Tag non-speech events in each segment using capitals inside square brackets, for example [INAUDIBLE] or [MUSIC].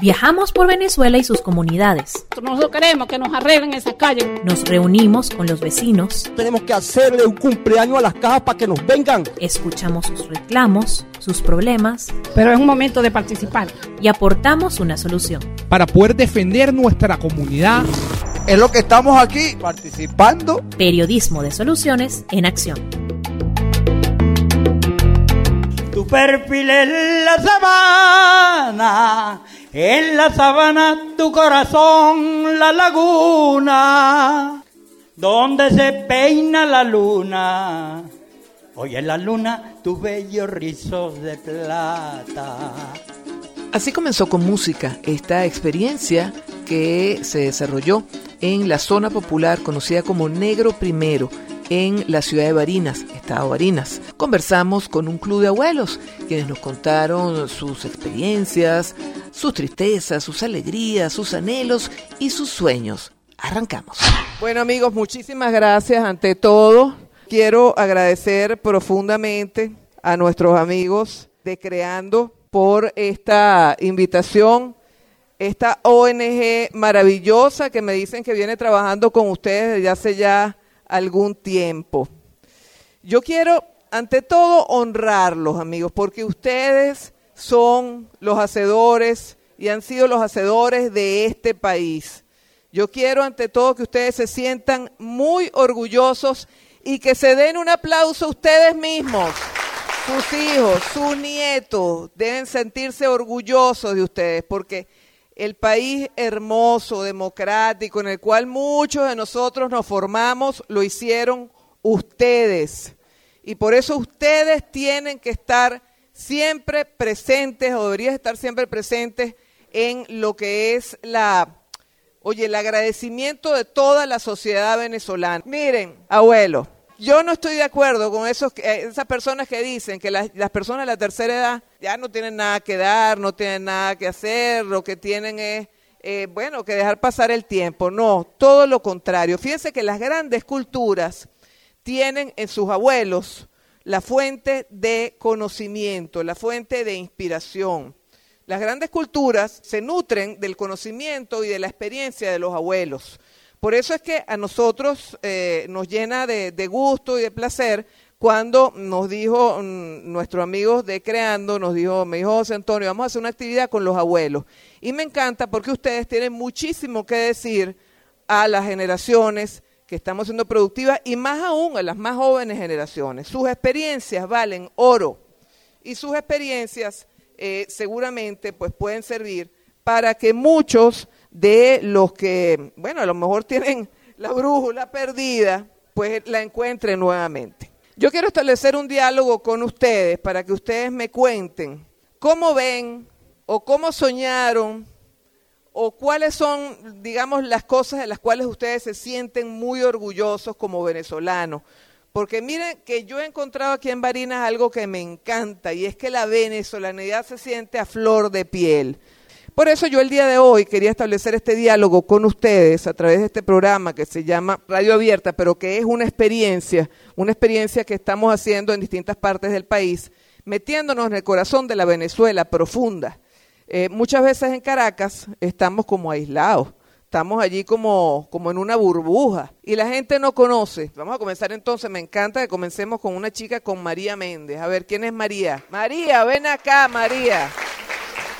Viajamos por Venezuela y sus comunidades. Nosotros queremos que nos arreglen esa calle. Nos reunimos con los vecinos. Tenemos que hacerle un cumpleaños a las cajas para que nos vengan. Escuchamos sus reclamos, sus problemas. Pero es un momento de participar. Y aportamos una solución. Para poder defender nuestra comunidad. Es lo que estamos aquí participando. Periodismo de soluciones en acción. Tu perfil es la sabana, en la sabana tu corazón la laguna, donde se peina la luna. Hoy en la luna tus bellos rizos de plata. Así comenzó con música esta experiencia que se desarrolló en la zona popular conocida como Negro Primero en la ciudad de Barinas, estado Barinas. Conversamos con un club de abuelos, quienes nos contaron sus experiencias, sus tristezas, sus alegrías, sus anhelos y sus sueños. Arrancamos. Bueno amigos, muchísimas gracias ante todo. Quiero agradecer profundamente a nuestros amigos de Creando por esta invitación esta ONG maravillosa que me dicen que viene trabajando con ustedes desde hace ya algún tiempo. Yo quiero, ante todo, honrarlos, amigos, porque ustedes son los hacedores y han sido los hacedores de este país. Yo quiero, ante todo, que ustedes se sientan muy orgullosos y que se den un aplauso a ustedes mismos. Sus hijos, sus nietos deben sentirse orgullosos de ustedes porque el país hermoso, democrático, en el cual muchos de nosotros nos formamos, lo hicieron ustedes. Y por eso ustedes tienen que estar siempre presentes, o deberían estar siempre presentes en lo que es la, oye, el agradecimiento de toda la sociedad venezolana. Miren, abuelo, yo no estoy de acuerdo con esos, eh, esas personas que dicen que las, personas de la tercera edad ya no tienen nada que dar, no tienen nada que hacer, lo que tienen es, eh, bueno, que dejar pasar el tiempo. No, todo lo contrario. Fíjense que las grandes culturas tienen en sus abuelos la fuente de conocimiento, la fuente de inspiración. Las grandes culturas se nutren del conocimiento y de la experiencia de los abuelos. Por eso es que a nosotros eh, nos llena de, gusto y de placer cuando nos dijo mm, nuestro amigo de Creando, nos dijo, me dijo José Antonio, vamos a hacer una actividad con los abuelos. Y me encanta porque ustedes tienen muchísimo que decir a las generaciones que estamos siendo productivas y más aún a las más jóvenes generaciones. Sus experiencias valen oro y sus experiencias eh, seguramente pues pueden servir para que muchos de los que, bueno, a lo mejor tienen la brújula perdida, pues la encuentren nuevamente. Yo quiero establecer un diálogo con ustedes para que ustedes me cuenten cómo ven o cómo soñaron o cuáles son, digamos, las cosas de las cuales ustedes se sienten muy orgullosos como venezolanos. Porque miren que yo he encontrado aquí en Barinas algo que me encanta y es que la venezolanidad se siente a flor de piel. Por eso yo el día de hoy quería establecer este diálogo con ustedes a través de este programa que se llama Radio Abierta, pero que es una experiencia, una experiencia que estamos haciendo en distintas partes del país, metiéndonos en el corazón de la Venezuela profunda. Eh, muchas veces en Caracas estamos como aislados, estamos allí como, como en una burbuja y la gente no conoce. Vamos a comenzar entonces, me encanta que comencemos con una chica, con María Méndez. A ver, ¿quién es María? María, ven acá, María.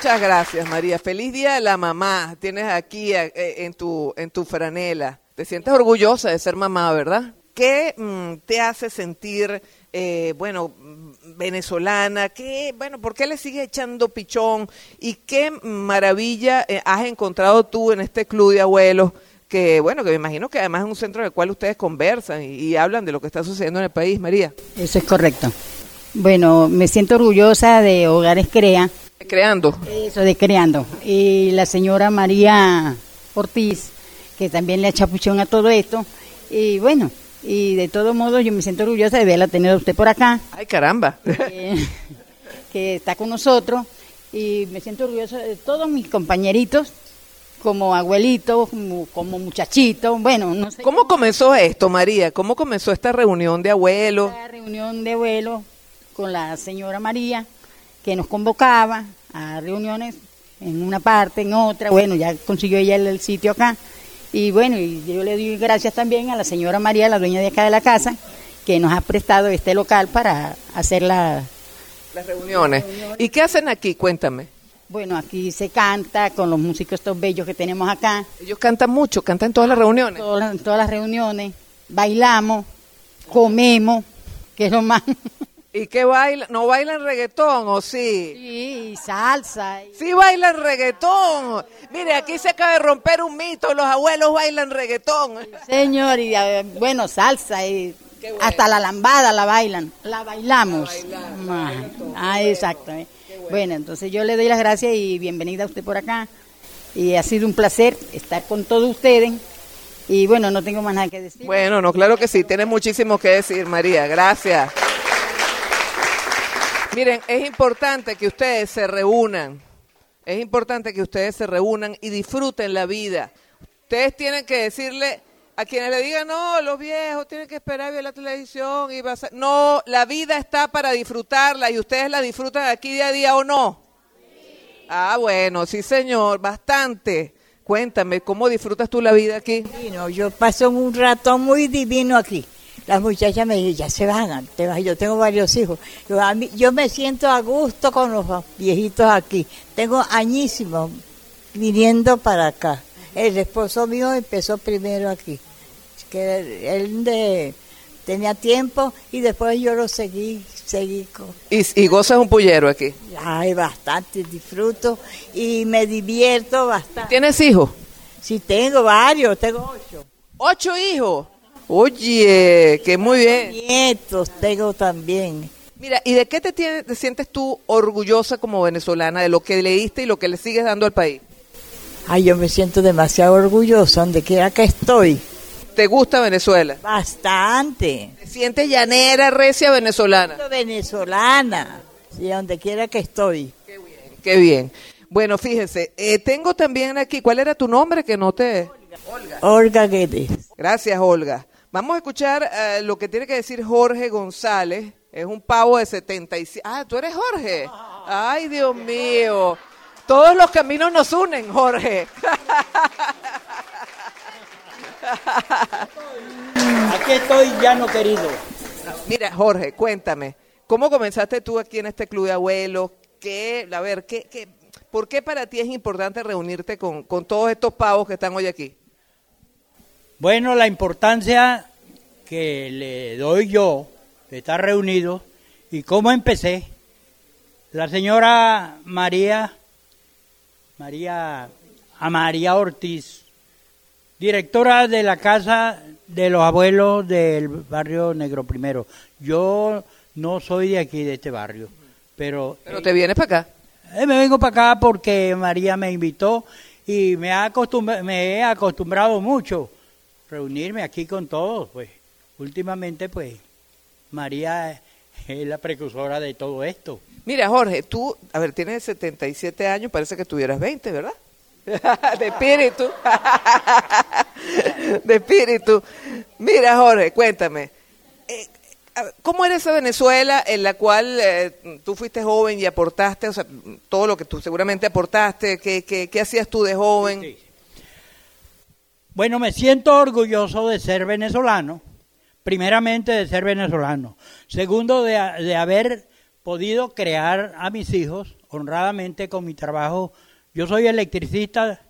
Muchas gracias, María. Feliz día de la mamá. Tienes aquí eh, en, tu, en tu franela. Te sientes orgullosa de ser mamá, ¿verdad? ¿Qué mm, te hace sentir, eh, bueno, venezolana? ¿Qué, bueno, ¿por qué le sigues echando pichón? ¿Y qué maravilla eh, has encontrado tú en este club de abuelos? Que, bueno, que me imagino que además es un centro en el cual ustedes conversan y, y hablan de lo que está sucediendo en el país, María. Eso es correcto. Bueno, me siento orgullosa de Hogares Crea, Creando. Eso, de creando. Y la señora María Ortiz, que también le echa puchón a todo esto. Y bueno, y de todo modo yo me siento orgullosa de verla tener a usted por acá. Ay, caramba. Que, que está con nosotros. Y me siento orgullosa de todos mis compañeritos, como abuelito, como, como muchachito. Bueno, no sé. ¿Cómo comenzó esto, María? ¿Cómo comenzó esta reunión de abuelos? Esta reunión de abuelos con la señora María que nos convocaba a reuniones en una parte, en otra. Bueno, ya consiguió ella el, el sitio acá. Y bueno, y yo le doy gracias también a la señora María, la dueña de acá de la casa, que nos ha prestado este local para hacer la... Las reuniones. ¿Y qué hacen aquí? Cuéntame. Bueno, aquí se canta con los músicos estos bellos que tenemos acá. Ellos cantan mucho, cantan en todas las reuniones. Todas las- en todas las reuniones, bailamos, comemos, que es lo más. ¿Y qué bailan? ¿No bailan reggaetón o sí? Sí, salsa. y- Sí bailan reggaetón. Mire, aquí se acaba de romper un mito, los abuelos bailan reggaetón. Señor, y eh, bueno, salsa, y hasta la lambada la bailan, la bailamos. Ah, Ah, exacto. eh. Bueno, entonces yo le doy las gracias y bienvenida a usted por acá. Y ha sido un placer estar con todos ustedes. Y bueno, no tengo más nada que decir. Bueno, no, claro que sí, tienes muchísimo que decir, María, gracias. Miren, es importante que ustedes se reúnan, es importante que ustedes se reúnan y disfruten la vida. Ustedes tienen que decirle a quienes le digan, no, los viejos tienen que esperar a ver la televisión y vas a-". No, la vida está para disfrutarla y ustedes la disfrutan aquí día a día o no. Ah, bueno, sí señor, bastante. Cuéntame, ¿cómo disfrutas tú la vida aquí? divino. Yo paso un rato muy divino aquí. Las muchachas me dicen, ya se van, te vas. Yo tengo varios hijos. Yo, a mí- yo me siento a gusto con los viejitos aquí. Tengo añísimos viniendo para acá. El esposo mío empezó primero aquí. Que él de- tenía tiempo y después yo lo seguí, seguí con, Y, y gozas un pullero aquí. Ay, bastante, disfruto y me divierto bastante. ¿Tienes hijos? Sí, tengo varios, tengo ocho. Ocho hijos. Oye, que muy bien. Nietos tengo también. Mira, ¿y de qué te, tienes- te sientes tú orgullosa como venezolana de lo que leíste y lo que le sigues dando al país? Ay, yo me siento demasiado orgulloso donde quiera que estoy. ¿Te gusta Venezuela? Bastante. ¿Te sientes llanera, recia venezolana? Venezolana, sí, donde quiera que estoy. Qué bien. Bueno, fíjense, eh, tengo también aquí, ¿cuál era tu nombre que no te... Olga Guedes. Gracias, Olga. Vamos a escuchar eh, lo que tiene que decir Jorge González. Es un pavo de 77. Ah, tú eres Jorge. Ay, Dios mío. Todos los caminos nos unen, Jorge. [LAUGHS] Aquí estoy ya no querido. Mira, Jorge, cuéntame, ¿cómo comenzaste tú aquí en este club de abuelos? ¿Qué, a ver, qué, qué, ¿por qué para ti es importante reunirte con, con todos estos pavos que están hoy aquí? Bueno, la importancia que le doy yo de estar reunido y cómo empecé. La señora María, María, a María Ortiz, directora de la casa de los abuelos del barrio Negro Primero. Yo no soy de aquí, de este barrio, pero Pero te vienes para acá. eh, me vengo para acá porque María me invitó y me, ha me he acostumbrado mucho reunirme aquí con todos. Pues últimamente, pues María es la precursora de todo esto. Mira, Jorge, tú, a ver, tienes 77 años, parece que tuvieras 20, ¿verdad? [LAUGHS] De espíritu. [LAUGHS] De espíritu. Mira, Jorge, cuéntame. eh, ¿Cómo era esa Venezuela en la cual eh, tú fuiste joven y aportaste, o sea, todo lo que tú seguramente aportaste, qué, qué, qué hacías tú de joven? Sí. Bueno, me siento orgulloso de ser venezolano. Primeramente de ser venezolano. Segundo, de, de haber podido crear a mis hijos honradamente con mi trabajo. Yo soy electricista,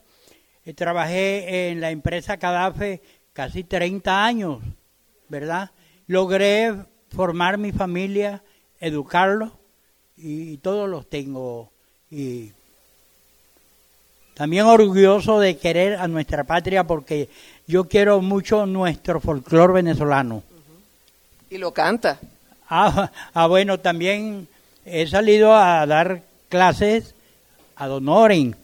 eh, trabajé en la empresa Cadafe casi 30 años, ¿verdad? Logré formar mi familia, educarlos y, todos los tengo. Y también orgulloso de querer a nuestra patria porque yo quiero mucho nuestro folclor venezolano. Y lo canta. Ah, ah, bueno, también he salido a dar clases a Donoren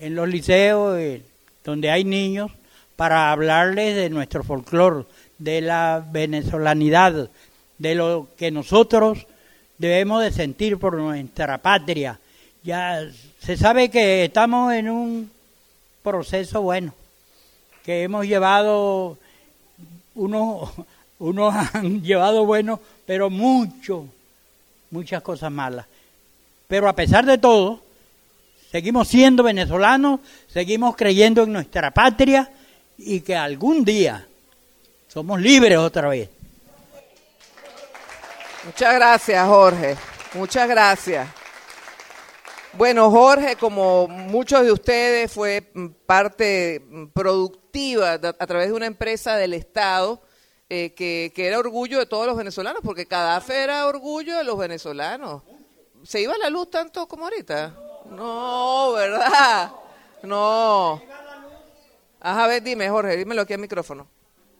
en los liceos eh, donde hay niños para hablarles de nuestro folclor, de la venezolanidad, de lo que nosotros debemos de sentir por nuestra patria. Ya se sabe que estamos en un proceso bueno, que hemos llevado [LAUGHS] unos, han llevado bueno, pero mucho, muchas cosas malas. Pero a pesar de todo, seguimos siendo venezolanos, seguimos creyendo en nuestra patria y que algún día somos libres otra vez. Muchas gracias, Jorge. Muchas gracias. Bueno, Jorge, como muchos de ustedes, fue parte productiva a través de una empresa del Estado eh, que, que, era orgullo de todos los venezolanos, porque Cadafe era orgullo de los venezolanos. ¿Se iba la luz tanto como ahorita? No, ¿verdad? No. Ajá, a ver, dime, Jorge, dímelo aquí al micrófono.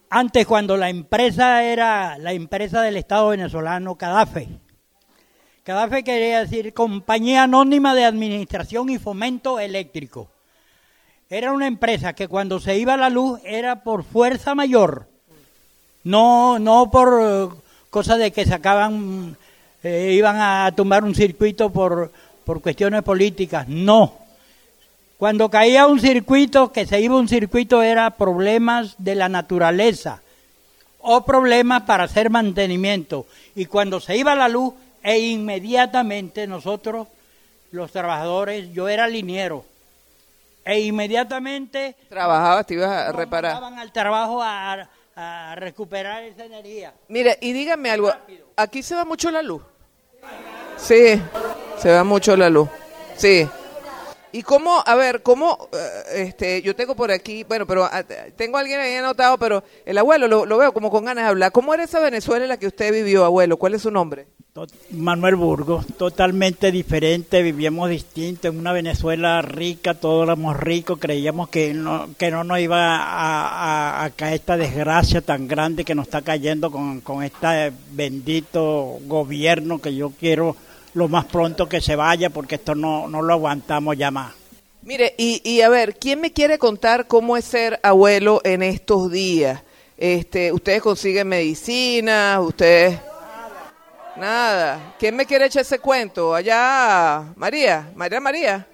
Antes, cuando la empresa era la empresa del Estado venezolano, Cadafe. Cadafe quería decir Compañía Anónima de Administración y Fomento Eléctrico. Era una empresa que cuando se iba la luz era por fuerza mayor, no, no por eh, cosa de que sacaban, eh, iban a tumbar un circuito por, por cuestiones políticas, no. Cuando caía un circuito, que se iba un circuito, era problemas de la naturaleza o problemas para hacer mantenimiento. Y cuando se iba la luz, e inmediatamente nosotros, los trabajadores, yo era liniero, e inmediatamente... Trabajaba, te ibas a reparar. al trabajo a, a recuperar esa energía. Mire, y dígame algo, ¿aquí se va mucho la luz? Sí, se va mucho la luz. Sí. ¿Y cómo, a ver, cómo, eh, este, yo tengo por aquí, bueno, pero ah, tengo a alguien ahí anotado, pero el abuelo lo, lo, veo como con ganas de hablar. ¿Cómo era esa Venezuela en la que usted vivió, abuelo? ¿Cuál es su nombre? Manuel Burgos, totalmente diferente, vivíamos distinto, en una Venezuela rica, todos éramos ricos, creíamos que no, que no nos iba a, caer esta desgracia tan grande que nos está cayendo con, con este bendito gobierno que yo quiero lo más pronto que se vaya porque esto no, no lo aguantamos ya más. Mire, y, y a ver, ¿quién me quiere contar cómo es ser abuelo en estos días? Este, ustedes consiguen medicina, ustedes... Nada. ¿Quién me quiere echar ese cuento? Allá, María, María María.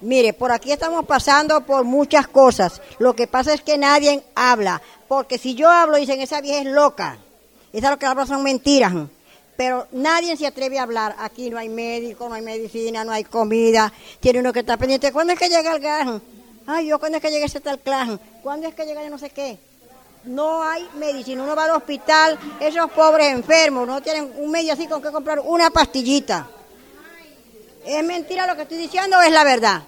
Mire, por aquí estamos pasando por muchas cosas. Lo que pasa es que nadie habla. Porque si yo hablo, dicen, esa vieja es loca. Esa es lo que habla son mentiras. Pero nadie se atreve a hablar. Aquí no hay médico, no hay medicina, no hay comida. Tiene uno que estar pendiente. ¿Cuándo es que llega el gas? Ay, yo, ¿cuándo es que llega ese tal clan? ¿Cuándo es que llega yo no sé qué? No hay medicina. Uno va al hospital, esos pobres enfermos no tienen un medio así con que comprar una pastillita. ¿Es mentira lo que estoy diciendo o es la verdad?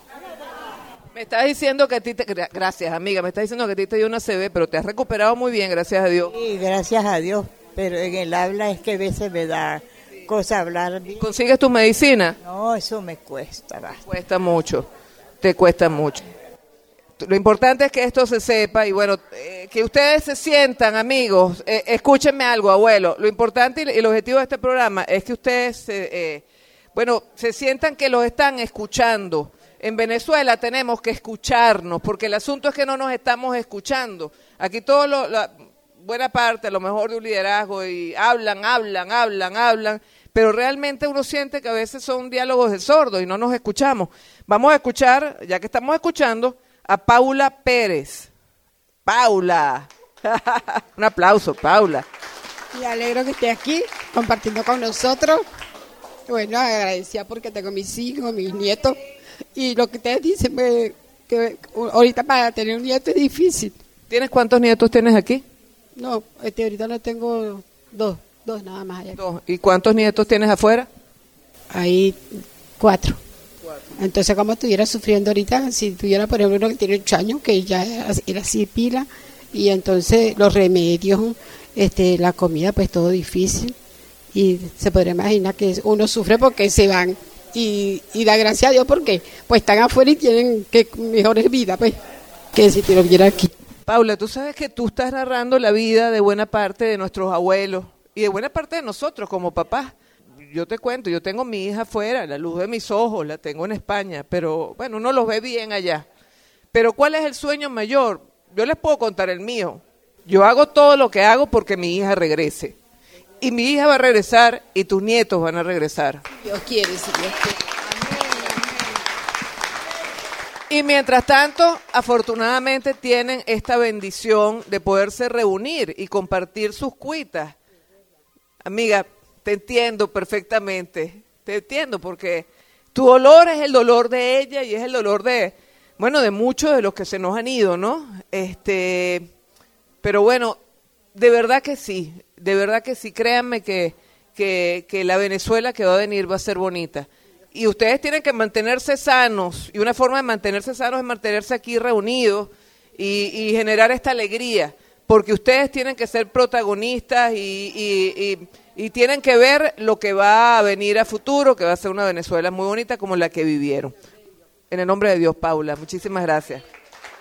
Me estás diciendo que a ti te... Gracias, amiga. Me estás diciendo que a ti te dio una CB, pero te has recuperado muy bien, gracias a Dios. Sí, gracias a Dios. Pero en el habla es que a veces me da cosa hablar. ¿Consigues tu medicina? No, eso me cuesta. Cuesta mucho. Te cuesta mucho lo importante es que esto se sepa y bueno, eh, que ustedes se sientan, amigos, eh, escúchenme algo, abuelo. Lo importante y el objetivo de este programa es que ustedes, eh, bueno, se sientan que los están escuchando. En Venezuela tenemos que escucharnos, porque el asunto es que no nos estamos escuchando. Aquí todo lo, la buena parte, a lo mejor de un liderazgo, y hablan, hablan, hablan, hablan, pero realmente uno siente que a veces son diálogos de sordos y no nos escuchamos. Vamos a escuchar, ya que estamos escuchando, a Paula Pérez. Paula. [LAUGHS] Un aplauso, Paula. Me alegro que esté aquí compartiendo con nosotros. Bueno, agradecida porque tengo mis hijos, mis nietos. Y lo que ustedes dicen, pues, que ahorita para tener un nieto es difícil. ¿Tienes cuántos nietos tienes aquí? No, este, ahorita no tengo dos, dos nada más allá. ¿Y cuántos nietos tienes afuera? Hay cuatro. Entonces, como estuviera sufriendo ahorita, si tuviera, por ejemplo, uno que tiene ocho años, que ya era así pila, y entonces los remedios, este, la comida, pues todo difícil. Y se podría imaginar que uno sufre porque se van. Y, y da gracias a Dios porque pues están afuera y tienen que mejores vidas, pues, que si te lo viera aquí. Paula, tú sabes que tú estás narrando la vida de buena parte de nuestros abuelos y de buena parte de nosotros como papás yo te cuento, yo tengo mi hija afuera, la luz de mis ojos la tengo en España, pero bueno, uno los ve bien allá. Pero ¿cuál es el sueño mayor? Yo les puedo contar el mío. Yo hago todo lo que hago porque mi hija regrese. Y mi hija va a regresar y tus nietos van a regresar. Dios quiere, si Dios Y mientras tanto, afortunadamente tienen esta bendición de poderse reunir y compartir sus cuitas. Amiga, te entiendo perfectamente, te entiendo porque Tu dolor es el dolor de ella y es el dolor de, bueno, de muchos de los que se nos han ido, ¿no? Este, pero bueno, de verdad que sí, de verdad que sí, créanme que, que, que la Venezuela que va a venir va a ser bonita. Y ustedes tienen que mantenerse sanos, y una forma de mantenerse sanos es mantenerse aquí reunidos y, y generar esta alegría, porque ustedes tienen que ser protagonistas y, y, y, y tienen que ver lo que va a venir a futuro, que va a ser una Venezuela muy bonita como la que vivieron. En el nombre de Dios, Paula, muchísimas gracias.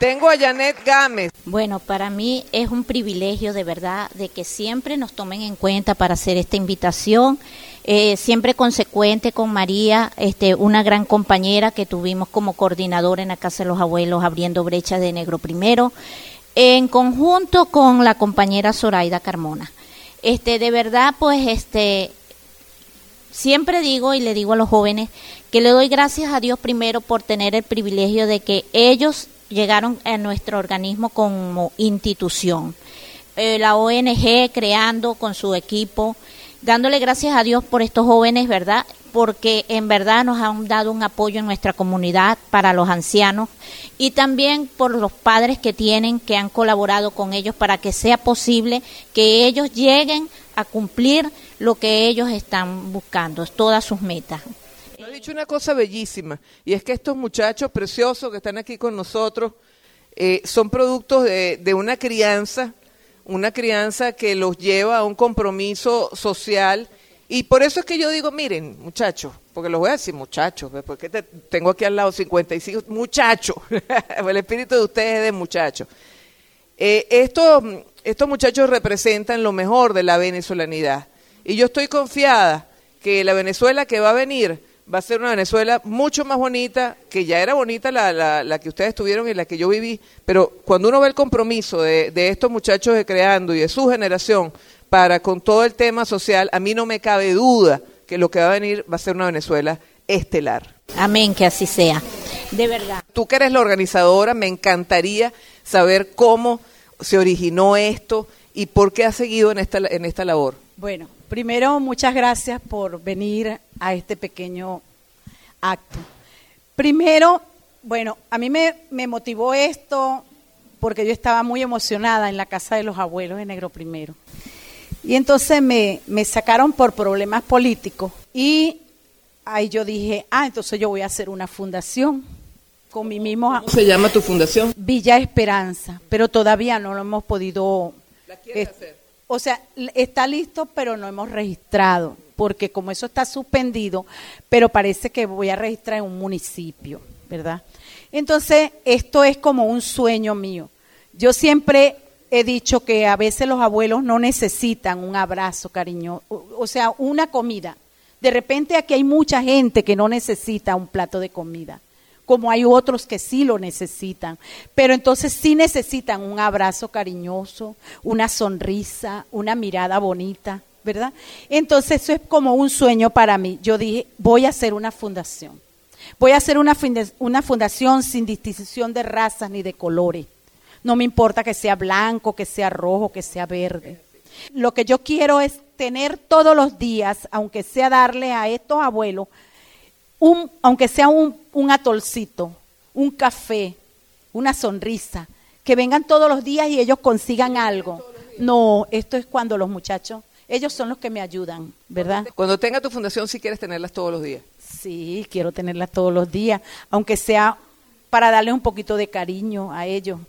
Tengo a Janet Gámez. Bueno, para mí es un privilegio de verdad de que siempre nos tomen en cuenta para hacer esta invitación. Eh, siempre consecuente con María, este, una gran compañera que tuvimos como coordinadora en la Casa de los Abuelos, abriendo brechas de Negro Primero, en conjunto con la compañera Zoraida Carmona. Este, de verdad, pues, este, siempre digo y le digo a los jóvenes que le doy gracias a Dios primero por tener el privilegio de que ellos llegaron a nuestro organismo como institución. Eh, la ONG creando con su equipo, dándole gracias a Dios por estos jóvenes, ¿verdad? Porque en verdad nos han dado un apoyo en nuestra comunidad para los ancianos y también por los padres que tienen, que han colaborado con ellos para que sea posible que ellos lleguen a cumplir lo que ellos están buscando, todas sus metas. Ha dicho una cosa bellísima, y es que estos muchachos preciosos que están aquí con nosotros eh, son productos de una crianza, una crianza que los lleva a un compromiso social. Y por eso es que yo digo, miren, muchachos, porque los voy a decir muchachos, porque te, tengo aquí al lado 55, muchachos, [LAUGHS] el espíritu de ustedes es de muchachos. Eh, estos, estos muchachos representan lo mejor de la venezolanidad. Y yo estoy confiada que la Venezuela que va a venir va a ser una Venezuela mucho más bonita, que ya era bonita la, la, la, que ustedes tuvieron y la que yo viví, pero cuando uno ve el compromiso de, de, estos muchachos de Creando y de su generación para con todo el tema social, a mí no me cabe duda que lo que va a venir va a ser una Venezuela estelar. Amén, que así sea, de verdad. Tú que eres la organizadora, me encantaría saber cómo se originó esto y por qué has seguido en esta, en esta labor. Bueno, primero muchas gracias por venir a este pequeño acto. Primero, bueno, a mí me, me, motivó esto porque yo estaba muy emocionada en la casa de los abuelos de Negro Primero. Y entonces me, me sacaron por problemas políticos y ahí yo dije, ah, entonces yo voy a hacer una fundación con mi mismo... ¿Cómo se llama tu fundación? Villa Esperanza, pero todavía no lo hemos podido... ¿La quieres hacer? O sea, está listo, pero no hemos registrado, porque como eso está suspendido, pero parece que voy a registrar en un municipio, ¿verdad? Entonces, esto es como un sueño mío. Yo siempre he dicho que a veces los abuelos no necesitan un abrazo cariño, o, sea, una comida. De repente aquí hay mucha gente que no necesita un plato de comida como hay otros que sí lo necesitan. Pero entonces sí necesitan un abrazo cariñoso, una sonrisa, una mirada bonita, ¿verdad? Entonces eso es como un sueño para mí. Yo dije, voy a hacer una fundación. Voy a hacer una, una fundación sin distinción de razas ni de colores. No me importa que sea blanco, que sea rojo, que sea verde. Lo que yo quiero es tener todos los días, aunque sea darle a estos abuelos un, aunque sea un, un atolcito, un café, una sonrisa, que vengan todos los días y ellos consigan algo. No, esto es cuando los muchachos, ellos son los que me ayudan, ¿verdad? Cuando tenga tu fundación, si sí quieres tenerlas todos los días. Sí, quiero tenerlas todos los días, aunque sea para darle un poquito de cariño a ellos.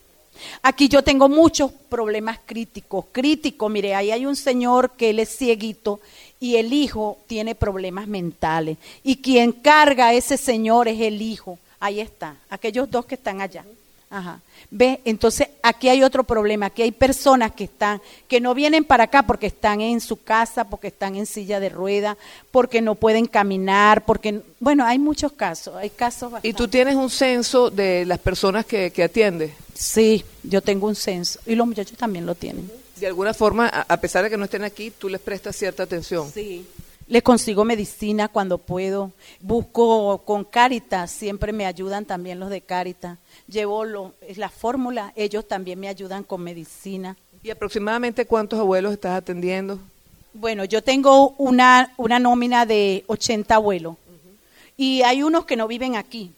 Aquí yo tengo muchos problemas críticos, críticos, mire, ahí hay un señor que él es cieguito y el hijo tiene problemas mentales. Y quien carga a ese señor es el hijo. Ahí está, aquellos dos que están allá. Ajá. Ve, entonces aquí hay otro problema, aquí hay personas que están, que no vienen para acá porque están en su casa, porque están en silla de rueda, porque no pueden caminar, porque, bueno, hay muchos casos, hay casos ¿Y tú tienes un censo de las personas que, que atiendes? Sí, yo tengo un censo y los muchachos también lo tienen de alguna forma, a pesar de que no estén aquí, tú les prestas cierta atención. Sí. Les consigo medicina cuando puedo. Busco con Caritas, siempre me ayudan también los de Caritas. Llevo lo, la fórmula, ellos también me ayudan con medicina. ¿Y aproximadamente cuántos abuelos estás atendiendo? Bueno, yo tengo una, una nómina de 80 abuelos. Y hay unos que no viven aquí,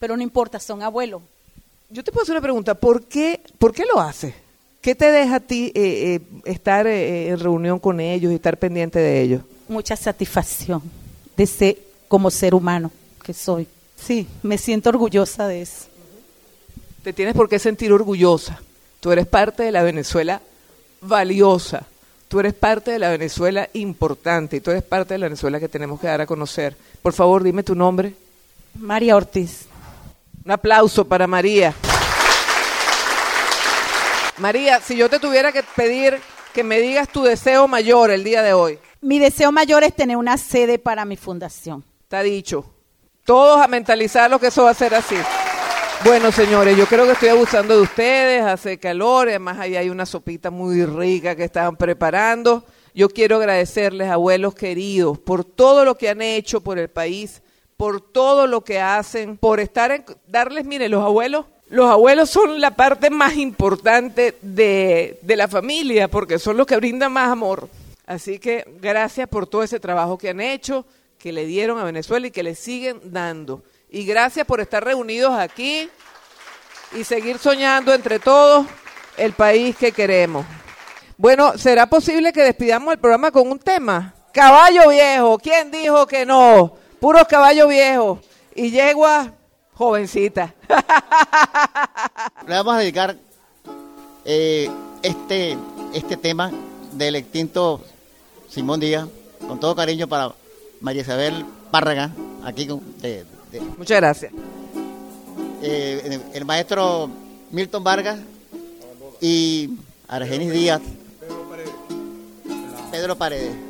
pero no importa, son abuelos. Yo te puedo hacer una pregunta, ¿por qué, ¿por qué lo haces? ¿Qué te deja a ti eh, eh, estar eh, en reunión con ellos y estar pendiente de ellos? Mucha satisfacción de ser como ser humano que soy. Sí, me siento orgullosa de eso. Te tienes por qué sentir orgullosa. Tú eres parte de la Venezuela valiosa. Tú eres parte de la Venezuela importante y tú eres parte de la Venezuela que tenemos que dar a conocer. Por favor, dime tu nombre. María Ortiz. Un aplauso para María. María, si yo te tuviera que pedir que me digas tu deseo mayor el día de hoy. Mi deseo mayor es tener una sede para mi fundación. Está dicho. Todos a mentalizar lo que eso va a ser así. Bueno, señores, yo creo que estoy abusando de ustedes, hace calor, además ahí hay una sopita muy rica que estaban preparando. Yo quiero agradecerles, abuelos queridos, por todo lo que han hecho por el país, por todo lo que hacen, por estar en, darles, mire, los abuelos, los abuelos son la parte más importante de, de la familia, porque son los que brindan más amor. Así que gracias por todo ese trabajo que han hecho, que le dieron a Venezuela y que le siguen dando. Y gracias por estar reunidos aquí y seguir soñando entre todos el país que queremos. Bueno, ¿será posible que despidamos el programa con un tema? Caballo viejo, ¿quién dijo que no? Puros caballos viejos y yegua jovencita. [LAUGHS] Le vamos a dedicar eh, este, este tema del extinto Simón Díaz, con todo cariño para María Isabel Párraga, aquí de, de, Muchas gracias. eh, el maestro Milton Vargas y Argenis Díaz. Pedro Paredes. El amor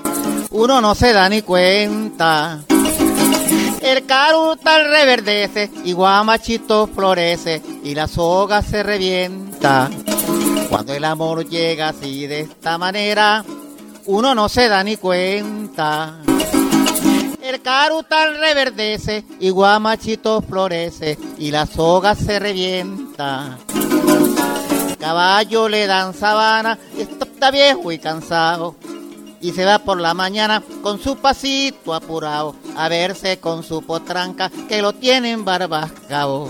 uno no se da ni cuenta. El carutal reverdece y guamachito florece y la soga se revienta. Cuando el amor llega así de esta manera, uno no se da ni cuenta. El carutal reverdece y guamachito florece y la soga se revienta. Caballo le dan sabana, está viejo y cansado. Y se va por la mañana con su pasito apurado a verse con su potranca que lo tienen barbascao.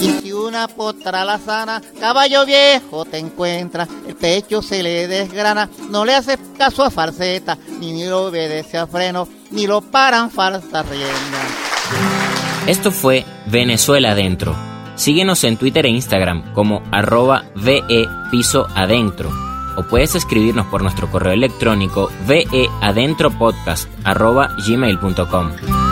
Y si una potra la sana, caballo viejo te encuentra, el pecho se le desgrana, no le hace caso a farceta, ni, ni lo obedece a freno, ni lo paran falsas riendas. Esto fue Venezuela Adentro. Síguenos en Twitter e Instagram como arroba VE Piso Adentro. O puedes escribirnos por nuestro correo electrónico veadentropodcast arroba gmail.com.